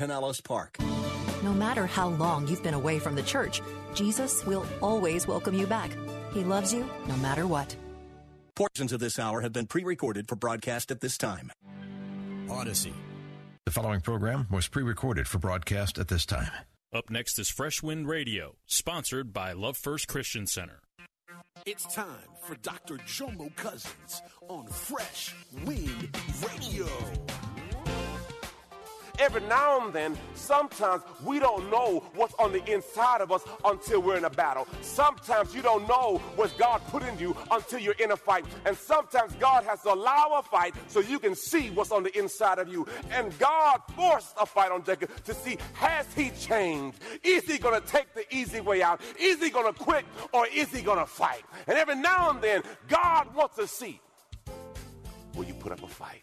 Pinellas Park. No matter how long you've been away from the church, Jesus will always welcome you back. He loves you no matter what. Portions of this hour have been pre recorded for broadcast at this time. Odyssey. The following program was pre recorded for broadcast at this time. Up next is Fresh Wind Radio, sponsored by Love First Christian Center. It's time for Dr. Jomo Cousins on Fresh Wind Radio every now and then, sometimes we don't know what's on the inside of us until we're in a battle. Sometimes you don't know what God put in you until you're in a fight. And sometimes God has to allow a fight so you can see what's on the inside of you. And God forced a fight on Jacob to see has he changed? Is he going to take the easy way out? Is he going to quit or is he going to fight? And every now and then, God wants to see will you put up a fight?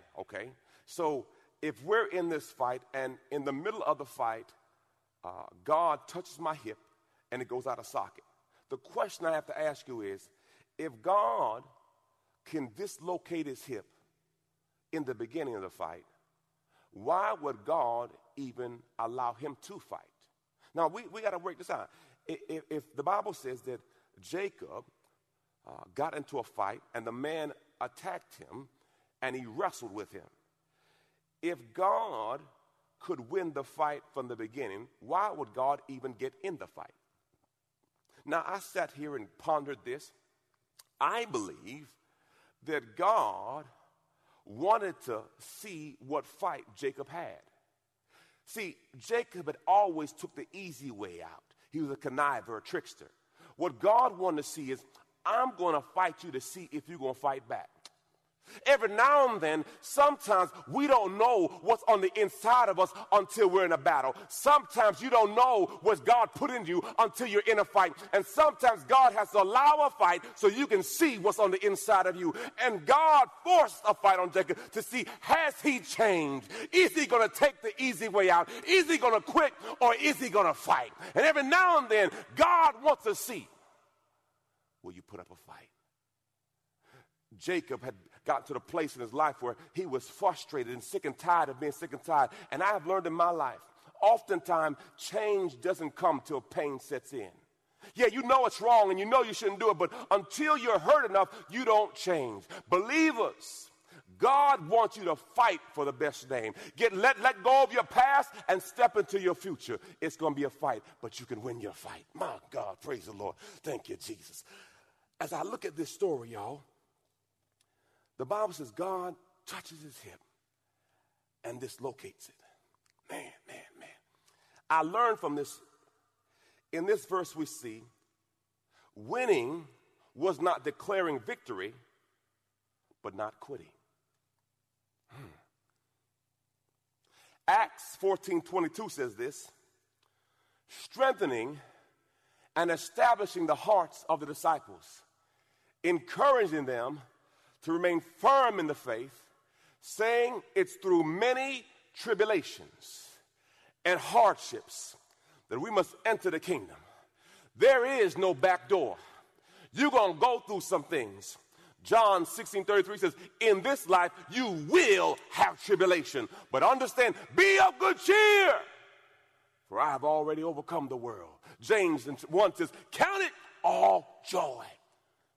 okay? So if we're in this fight and in the middle of the fight, uh, God touches my hip and it goes out of socket. The question I have to ask you is if God can dislocate his hip in the beginning of the fight, why would God even allow him to fight? Now, we, we got to work this out. If, if, the Bible says that Jacob uh, got into a fight and the man attacked him, and he wrestled with him. If God could win the fight from the beginning, why would God even get in the fight? Now, I sat here and pondered this. I believe that God wanted to see what fight Jacob had. See, Jacob had always took the easy way out. He was a conniver, a trickster. What God wanted to see is, I'm going to fight you to see if you're going to fight back. Every now and then, sometimes we don't know what's on the inside of us until we're in a battle. Sometimes you don't know what God put in you until you're in a fight. And sometimes God has to allow a fight so you can see what's on the inside of you. And God forced a fight on Jacob to see has he changed? Is he going to take the easy way out? Is he going to quit or is he going to fight? And every now and then, God wants to see will you put up a fight? Jacob had gotten to the place in his life where he was frustrated and sick and tired of being sick and tired. And I have learned in my life, oftentimes change doesn't come till pain sets in. Yeah, you know it's wrong and you know you shouldn't do it, but until you're hurt enough, you don't change. Believers, God wants you to fight for the best name. Get let, let go of your past and step into your future. It's going to be a fight, but you can win your fight. My God, praise the Lord. Thank you, Jesus. As I look at this story, y'all, the Bible says God touches his hip and dislocates it. Man, man, man. I learned from this. In this verse, we see winning was not declaring victory, but not quitting. Hmm. Acts 14 22 says this strengthening and establishing the hearts of the disciples, encouraging them to remain firm in the faith, saying it's through many tribulations and hardships that we must enter the kingdom. There is no back door. You're going to go through some things. John 16 33 says, In this life you will have tribulation, but understand, be of good cheer, for I have already overcome the world. James 1 says, Count it all joy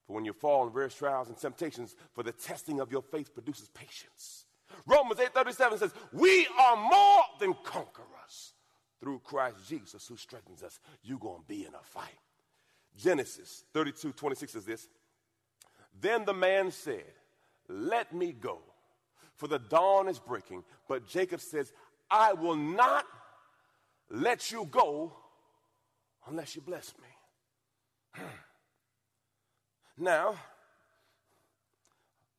for when you fall in various trials and temptations, for the testing of your faith produces patience. Romans 8:37 says, "We are more than conquerors through Christ Jesus who strengthens us." You're going to be in a fight. Genesis 32:26 says this. Then the man said, "Let me go, for the dawn is breaking." But Jacob says, "I will not let you go unless you bless me." Hmm. Now,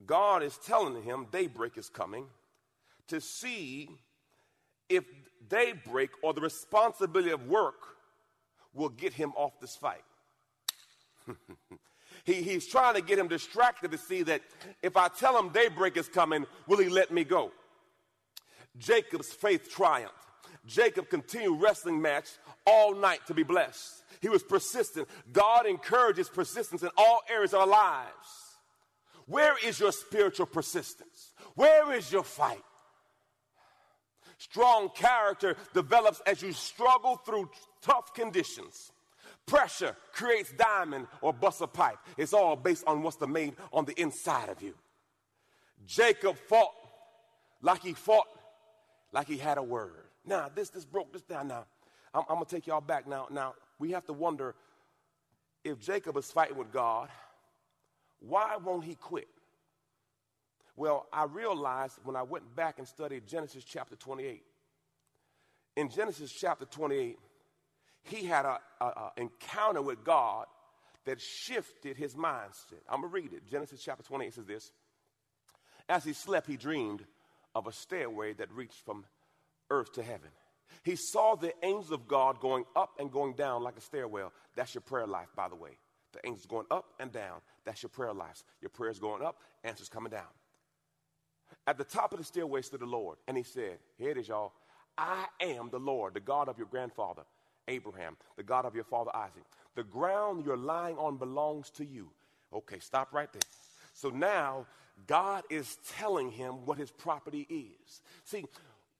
God is telling him daybreak is coming to see if daybreak or the responsibility of work will get him off this fight. he, he's trying to get him distracted to see that if I tell him daybreak is coming, will he let me go? Jacob's faith triumphed. Jacob continued wrestling match all night to be blessed. He was persistent. God encourages persistence in all areas of our lives. Where is your spiritual persistence? Where is your fight? Strong character develops as you struggle through tough conditions. Pressure creates diamond or bust a pipe. It's all based on what's made on the inside of you. Jacob fought like he fought like he had a word. Now, this this broke this down. Now, I'm, I'm gonna take y'all back. Now, now we have to wonder if Jacob is fighting with God, why won't he quit? Well, I realized when I went back and studied Genesis chapter 28. In Genesis chapter 28, he had an encounter with God that shifted his mindset. I'm going to read it. Genesis chapter 28 says this As he slept, he dreamed of a stairway that reached from earth to heaven. He saw the angels of God going up and going down like a stairwell. That's your prayer life, by the way. The angels going up and down. That's your prayer life. Your prayers going up, answers coming down. At the top of the stairway stood the Lord, and he said, Here it is, y'all. I am the Lord, the God of your grandfather, Abraham, the God of your father, Isaac. The ground you're lying on belongs to you. Okay, stop right there. So now God is telling him what his property is. See,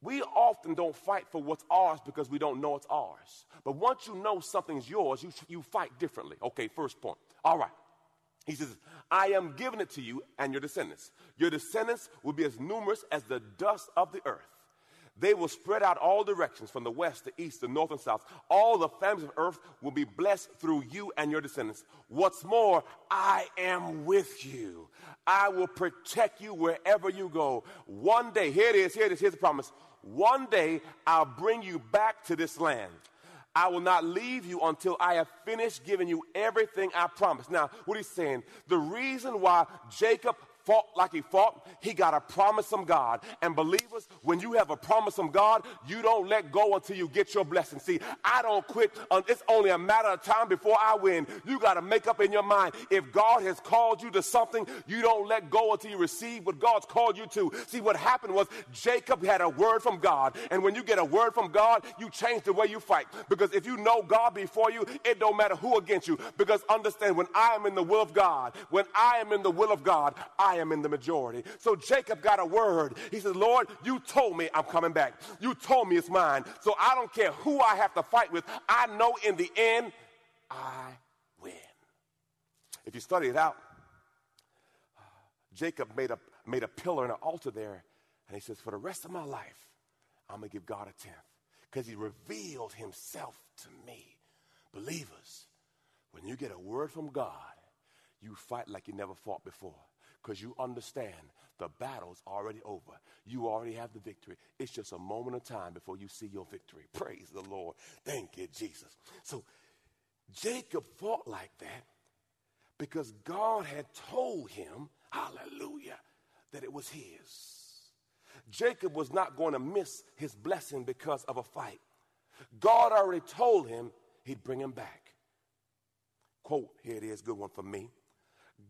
we often don't fight for what's ours because we don't know it's ours. But once you know something's yours, you, you fight differently. Okay, first point. All right. He says, I am giving it to you and your descendants. Your descendants will be as numerous as the dust of the earth. They will spread out all directions from the west to east to north and south. All the families of earth will be blessed through you and your descendants. What's more, I am with you. I will protect you wherever you go. One day, here it is, here it is, here's the promise. One day I'll bring you back to this land. I will not leave you until I have finished giving you everything I promised. Now, what he's saying, the reason why Jacob fought like he fought, he got a promise from God. And believers, when you have a promise from God, you don't let go until you get your blessing. See, I don't quit. It's only a matter of time before I win. You got to make up in your mind. If God has called you to something, you don't let go until you receive what God's called you to. See, what happened was Jacob had a word from God. And when you get a word from God, you change the way you fight. Because if you know God before you, it don't matter who against you. Because understand, when I am in the will of God, when I am in the will of God, I I am in the majority. So Jacob got a word. He said, Lord, you told me I'm coming back. You told me it's mine. So I don't care who I have to fight with. I know in the end, I win. If you study it out, Jacob made a, made a pillar and an altar there. And he says, For the rest of my life, I'm going to give God a tenth because he revealed himself to me. Believers, when you get a word from God, you fight like you never fought before because you understand the battle's already over. You already have the victory. It's just a moment of time before you see your victory. Praise the Lord. Thank you, Jesus. So Jacob fought like that because God had told him, hallelujah, that it was his. Jacob was not going to miss his blessing because of a fight. God already told him he'd bring him back. Quote, here it is, good one for me.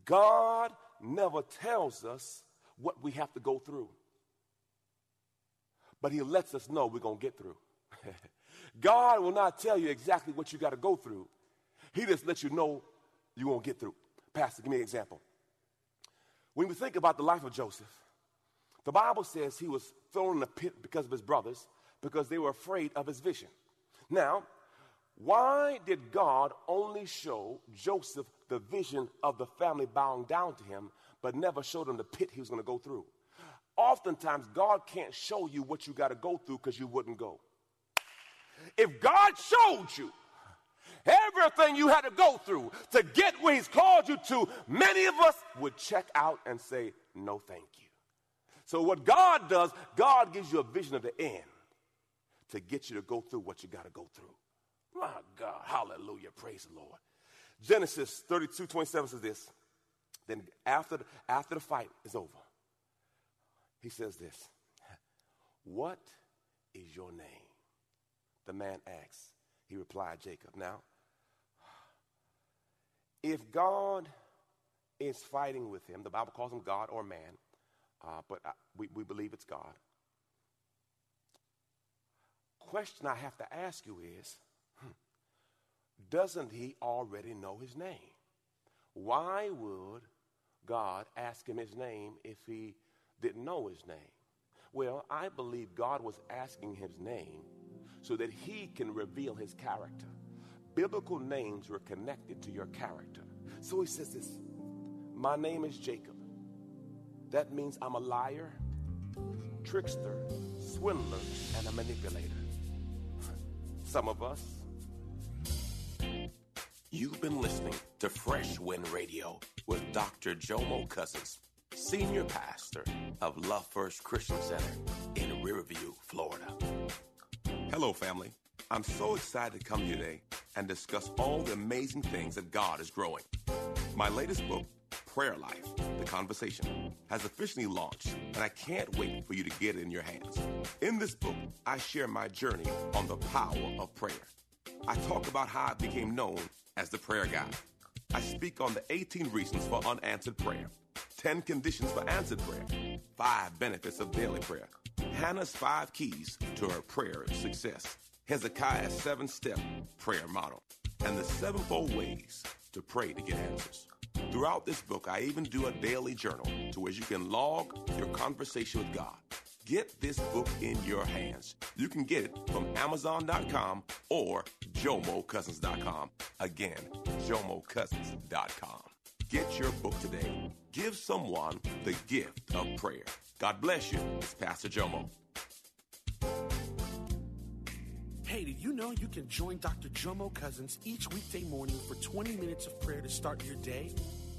God never tells us what we have to go through, but He lets us know we're going to get through. God will not tell you exactly what you got to go through, He just lets you know you're going to get through. Pastor, give me an example. When we think about the life of Joseph, the Bible says he was thrown in a pit because of his brothers because they were afraid of his vision. Now, why did God only show Joseph the vision of the family bowing down to him, but never showed him the pit he was going to go through? Oftentimes, God can't show you what you got to go through because you wouldn't go. If God showed you everything you had to go through to get where He's called you to, many of us would check out and say, No, thank you. So, what God does, God gives you a vision of the end to get you to go through what you got to go through. My God, hallelujah, praise the Lord. Genesis 32 27 says this. Then after the, after the fight is over, he says this What is your name? The man asks. He replied, Jacob. Now, if God is fighting with him, the Bible calls him God or man, uh, but I, we, we believe it's God. Question I have to ask you is doesn't he already know his name? Why would God ask him his name if he didn't know his name? Well, I believe God was asking his name so that he can reveal his character. Biblical names were connected to your character. So he says this My name is Jacob. That means I'm a liar, trickster, swindler, and a manipulator. Some of us. You've been listening to Fresh Wind Radio with Dr. Jomo Cousins senior pastor of Love First Christian Center in Riverview, Florida. Hello, family. I'm so excited to come here today and discuss all the amazing things that God is growing. My latest book, Prayer Life, The Conversation, has officially launched, and I can't wait for you to get it in your hands. In this book, I share my journey on the power of prayer. I talk about how I became known as the prayer guy. I speak on the 18 reasons for unanswered prayer 10 conditions for answered prayer, 5 benefits of daily prayer, Hannah's 5 keys to her prayer success, Hezekiah's 7 step prayer model, and the sevenfold ways to pray to get answers. Throughout this book, I even do a daily journal to where you can log your conversation with God. Get this book in your hands. You can get it from Amazon.com or JomoCousins.com. Again, JomoCousins.com. Get your book today. Give someone the gift of prayer. God bless you. It's Pastor Jomo. Hey, did you know you can join Dr. Jomo Cousins each weekday morning for 20 minutes of prayer to start your day?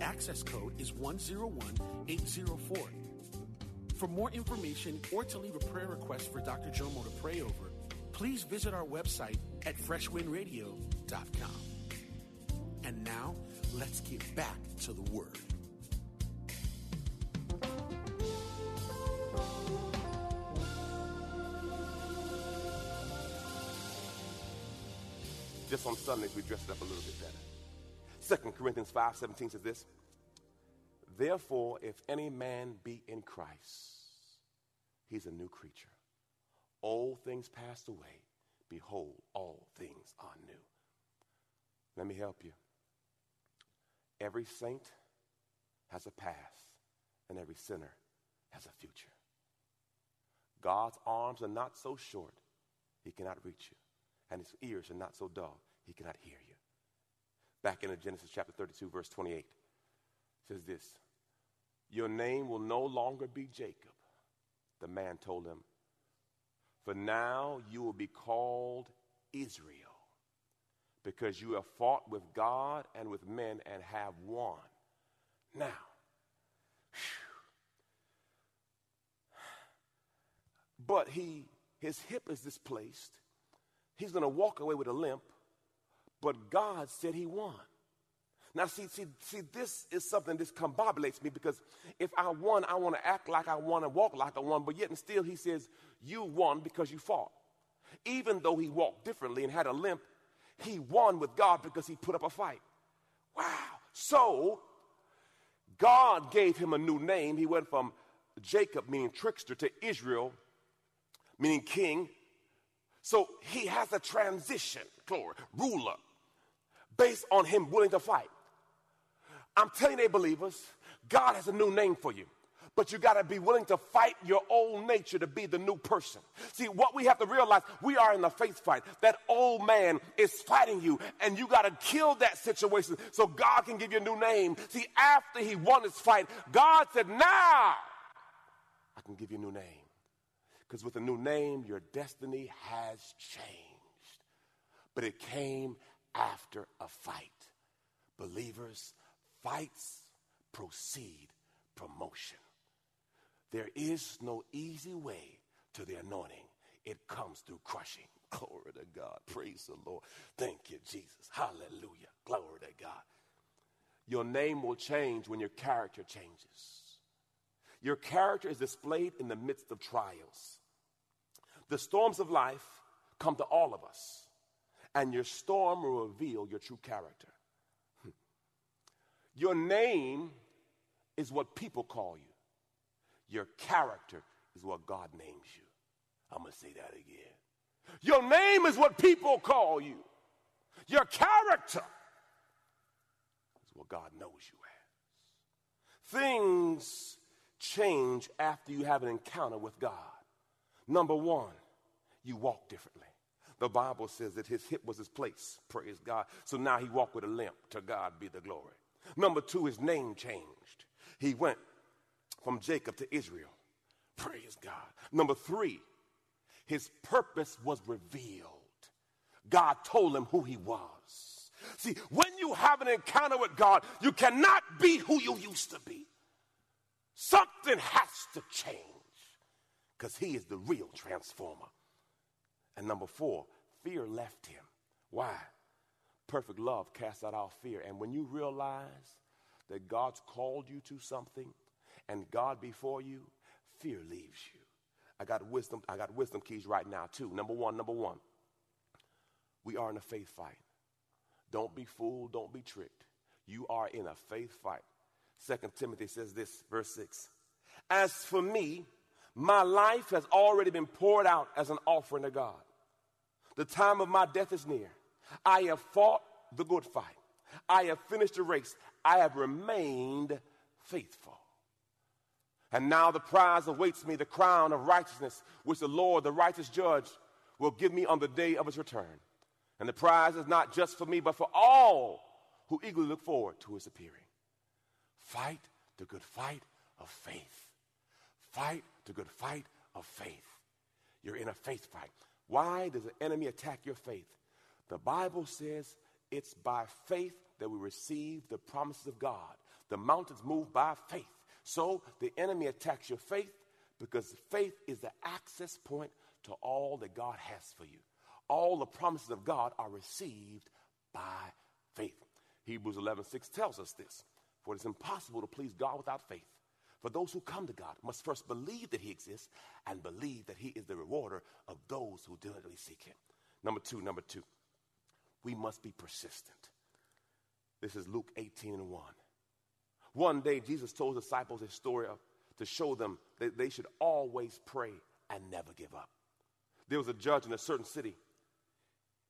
access code is 101804. For more information or to leave a prayer request for Dr. Jomo to pray over, please visit our website at freshwindradio.com. And now, let's get back to the Word. Just on Sundays, we dress it up a little bit better. 2 Corinthians 5 17 says this Therefore, if any man be in Christ, he's a new creature. Old things passed away. Behold, all things are new. Let me help you. Every saint has a past, and every sinner has a future. God's arms are not so short, he cannot reach you and his ears are not so dull, he cannot hear you. Back in Genesis chapter 32, verse 28, says this Your name will no longer be Jacob. The man told him, For now you will be called Israel, because you have fought with God and with men and have won. Now, but he his hip is displaced he's going to walk away with a limp, but God said he won. Now, see, see, see, this is something that combobulates me because if I won, I want to act like I won and walk like I won, but yet and still he says, You won because you fought. Even though he walked differently and had a limp, he won with God because he put up a fight. Wow. So, God gave him a new name. He went from Jacob, meaning trickster, to Israel, meaning king, so he has a transition, glory, ruler, based on him willing to fight. I'm telling you, believers, God has a new name for you. But you got to be willing to fight your old nature to be the new person. See, what we have to realize, we are in a faith fight. That old man is fighting you, and you got to kill that situation so God can give you a new name. See, after he won his fight, God said, Now I can give you a new name. Because with a new name, your destiny has changed. but it came after a fight. Believers, fights proceed promotion. There is no easy way to the anointing, it comes through crushing. Glory to God. Praise the Lord. Thank you, Jesus. Hallelujah. Glory to God. Your name will change when your character changes. Your character is displayed in the midst of trials. The storms of life come to all of us, and your storm will reveal your true character. Your name is what people call you, your character is what God names you. I'm going to say that again. Your name is what people call you, your character is what God knows you as. Things change after you have an encounter with God. Number one, you walk differently. The Bible says that his hip was his place. Praise God. So now he walked with a limp. To God be the glory. Number two, his name changed. He went from Jacob to Israel. Praise God. Number three, his purpose was revealed. God told him who he was. See, when you have an encounter with God, you cannot be who you used to be. Something has to change because he is the real transformer. And number four, fear left him. Why? Perfect love casts out all fear. And when you realize that God's called you to something and God before you, fear leaves you. I got wisdom, I got wisdom keys right now, too. Number one, number one. We are in a faith fight. Don't be fooled, don't be tricked. You are in a faith fight. Second Timothy says this, verse 6. As for me, my life has already been poured out as an offering to God. The time of my death is near. I have fought the good fight. I have finished the race. I have remained faithful. And now the prize awaits me, the crown of righteousness, which the Lord, the righteous judge, will give me on the day of his return. And the prize is not just for me, but for all who eagerly look forward to his appearing. Fight the good fight of faith. Fight the good fight of faith. You're in a faith fight. Why does the enemy attack your faith? The Bible says it's by faith that we receive the promises of God. The mountains move by faith. So the enemy attacks your faith because faith is the access point to all that God has for you. All the promises of God are received by faith. Hebrews 11 6 tells us this. For it is impossible to please God without faith. For those who come to God must first believe that He exists and believe that He is the rewarder of those who diligently seek Him. Number two, number two, we must be persistent. This is Luke 18 and 1. One day, Jesus told his disciples a story of, to show them that they should always pray and never give up. There was a judge in a certain city.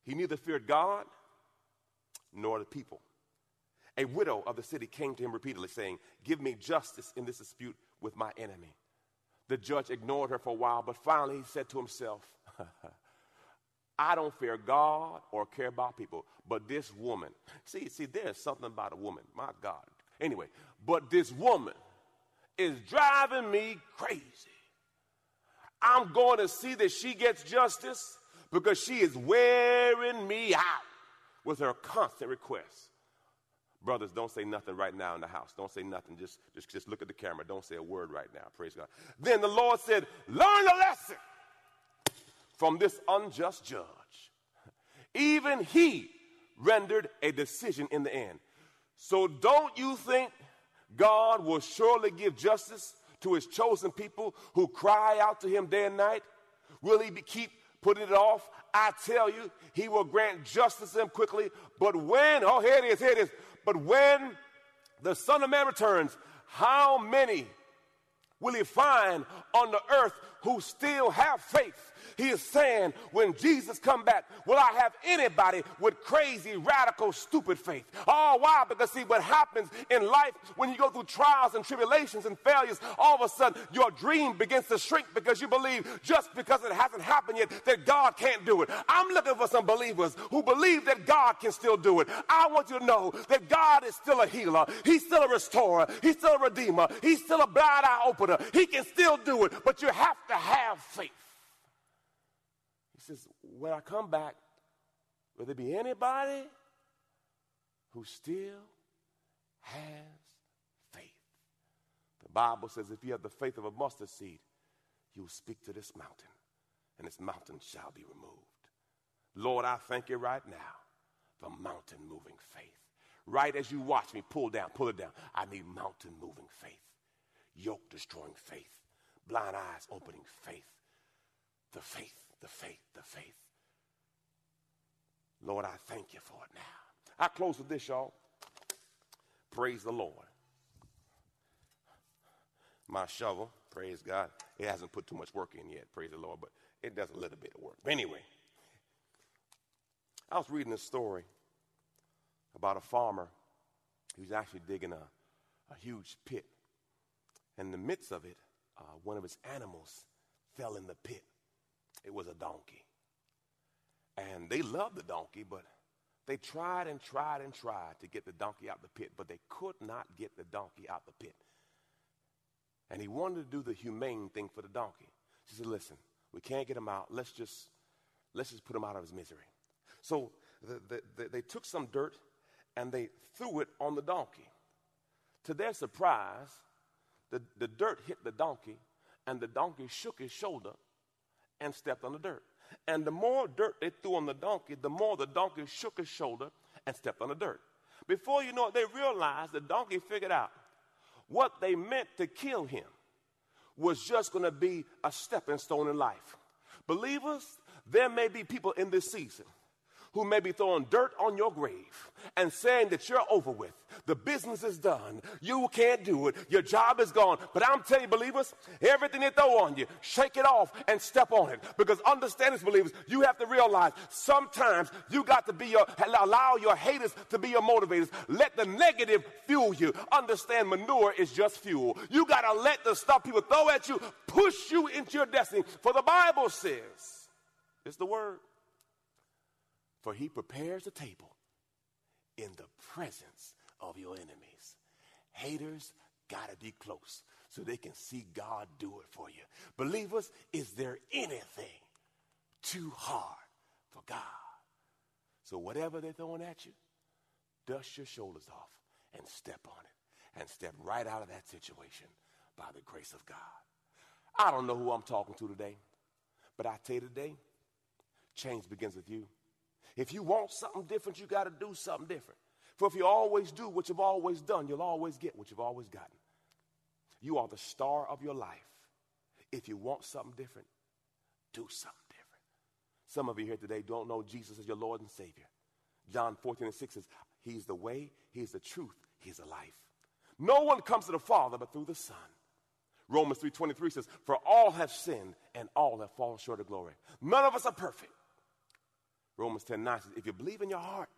He neither feared God nor the people. A widow of the city came to him repeatedly, saying, Give me justice in this dispute with my enemy. The judge ignored her for a while, but finally he said to himself, I don't fear God or care about people, but this woman. See, see, there's something about a woman. My God. Anyway, but this woman is driving me crazy. I'm going to see that she gets justice because she is wearing me out with her constant requests. Brothers, don't say nothing right now in the house. Don't say nothing. Just, just, just look at the camera. Don't say a word right now. Praise God. Then the Lord said, Learn a lesson from this unjust judge. Even he rendered a decision in the end. So don't you think God will surely give justice to his chosen people who cry out to him day and night? Will he be, keep putting it off? I tell you, he will grant justice to them quickly. But when, oh, here it is, here it is. But when the Son of Man returns, how many will he find on the earth who still have faith? He is saying, when Jesus come back, will I have anybody with crazy, radical, stupid faith? Oh, why? Because see, what happens in life when you go through trials and tribulations and failures, all of a sudden your dream begins to shrink because you believe just because it hasn't happened yet that God can't do it. I'm looking for some believers who believe that God can still do it. I want you to know that God is still a healer. He's still a restorer. He's still a redeemer. He's still a blind eye opener. He can still do it, but you have to have faith says, when I come back, Will there be anybody who still has faith? The Bible says if you have the faith of a mustard seed, you will speak to this mountain, and this mountain shall be removed. Lord, I thank you right now, the mountain moving faith. Right as you watch me pull down, pull it down, I need mountain moving faith, yoke destroying faith, blind eyes opening faith, the faith, the faith, the faith. Lord, I thank you for it now. I close with this, y'all. Praise the Lord. My shovel, praise God, it hasn't put too much work in yet, praise the Lord, but it does a little bit of work. But anyway, I was reading a story about a farmer who's actually digging a, a huge pit. In the midst of it, uh, one of his animals fell in the pit. It was a donkey. And they loved the donkey, but they tried and tried and tried to get the donkey out the pit, but they could not get the donkey out the pit. And he wanted to do the humane thing for the donkey. She said, Listen, we can't get him out. Let's just, let's just put him out of his misery. So the, the, the, they took some dirt and they threw it on the donkey. To their surprise, the, the dirt hit the donkey, and the donkey shook his shoulder and stepped on the dirt. And the more dirt they threw on the donkey, the more the donkey shook his shoulder and stepped on the dirt. Before you know it, they realized the donkey figured out what they meant to kill him was just going to be a stepping stone in life. Believers, there may be people in this season who may be throwing dirt on your grave and saying that you're over with. The business is done. You can't do it. Your job is gone. But I'm telling you, believers, everything they throw on you, shake it off and step on it. Because understand this, believers, you have to realize sometimes you got to be your, allow your haters to be your motivators. Let the negative fuel you. Understand manure is just fuel. You got to let the stuff people throw at you push you into your destiny. For the Bible says, it's the word for he prepares a table in the presence of your enemies. Haters got to be close so they can see God do it for you. Believers, is there anything too hard for God? So, whatever they're throwing at you, dust your shoulders off and step on it and step right out of that situation by the grace of God. I don't know who I'm talking to today, but I tell you today, change begins with you. If you want something different, you got to do something different. For if you always do what you've always done, you'll always get what you've always gotten. You are the star of your life. If you want something different, do something different. Some of you here today don't know Jesus as your Lord and Savior. John 14 and 6 says, He's the way, He's the truth, He's the life. No one comes to the Father but through the Son. Romans 3:23 says, "For all have sinned and all have fallen short of glory." None of us are perfect. Romans 10 9 says, If you believe in your heart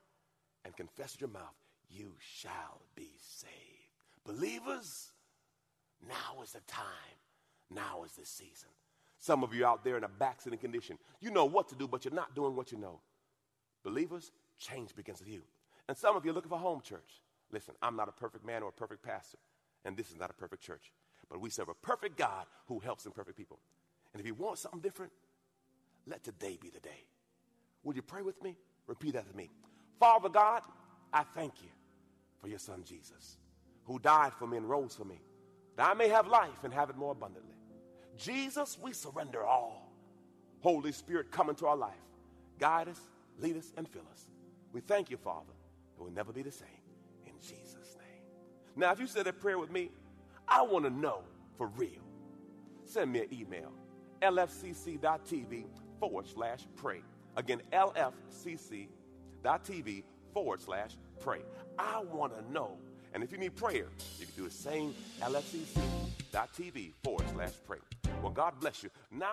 and confess with your mouth, you shall be saved. Believers, now is the time. Now is the season. Some of you out there in a backsliding condition, you know what to do, but you're not doing what you know. Believers, change begins with you. And some of you are looking for home church. Listen, I'm not a perfect man or a perfect pastor, and this is not a perfect church. But we serve a perfect God who helps imperfect people. And if you want something different, let today be the day. Would you pray with me? Repeat after me. Father God, I thank you for your son Jesus, who died for me and rose for me, that I may have life and have it more abundantly. Jesus, we surrender all. Holy Spirit, come into our life. Guide us, lead us, and fill us. We thank you, Father, that we'll never be the same. In Jesus' name. Now, if you said that prayer with me, I want to know for real. Send me an email, lfcc.tv forward slash pray. Again, lfcc.tv forward slash pray. I want to know. And if you need prayer, you can do the same lfcc.tv forward slash pray. Well, God bless you. Now,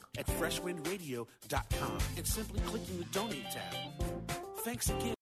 at freshwindradio.com and simply clicking the donate tab. Thanks again.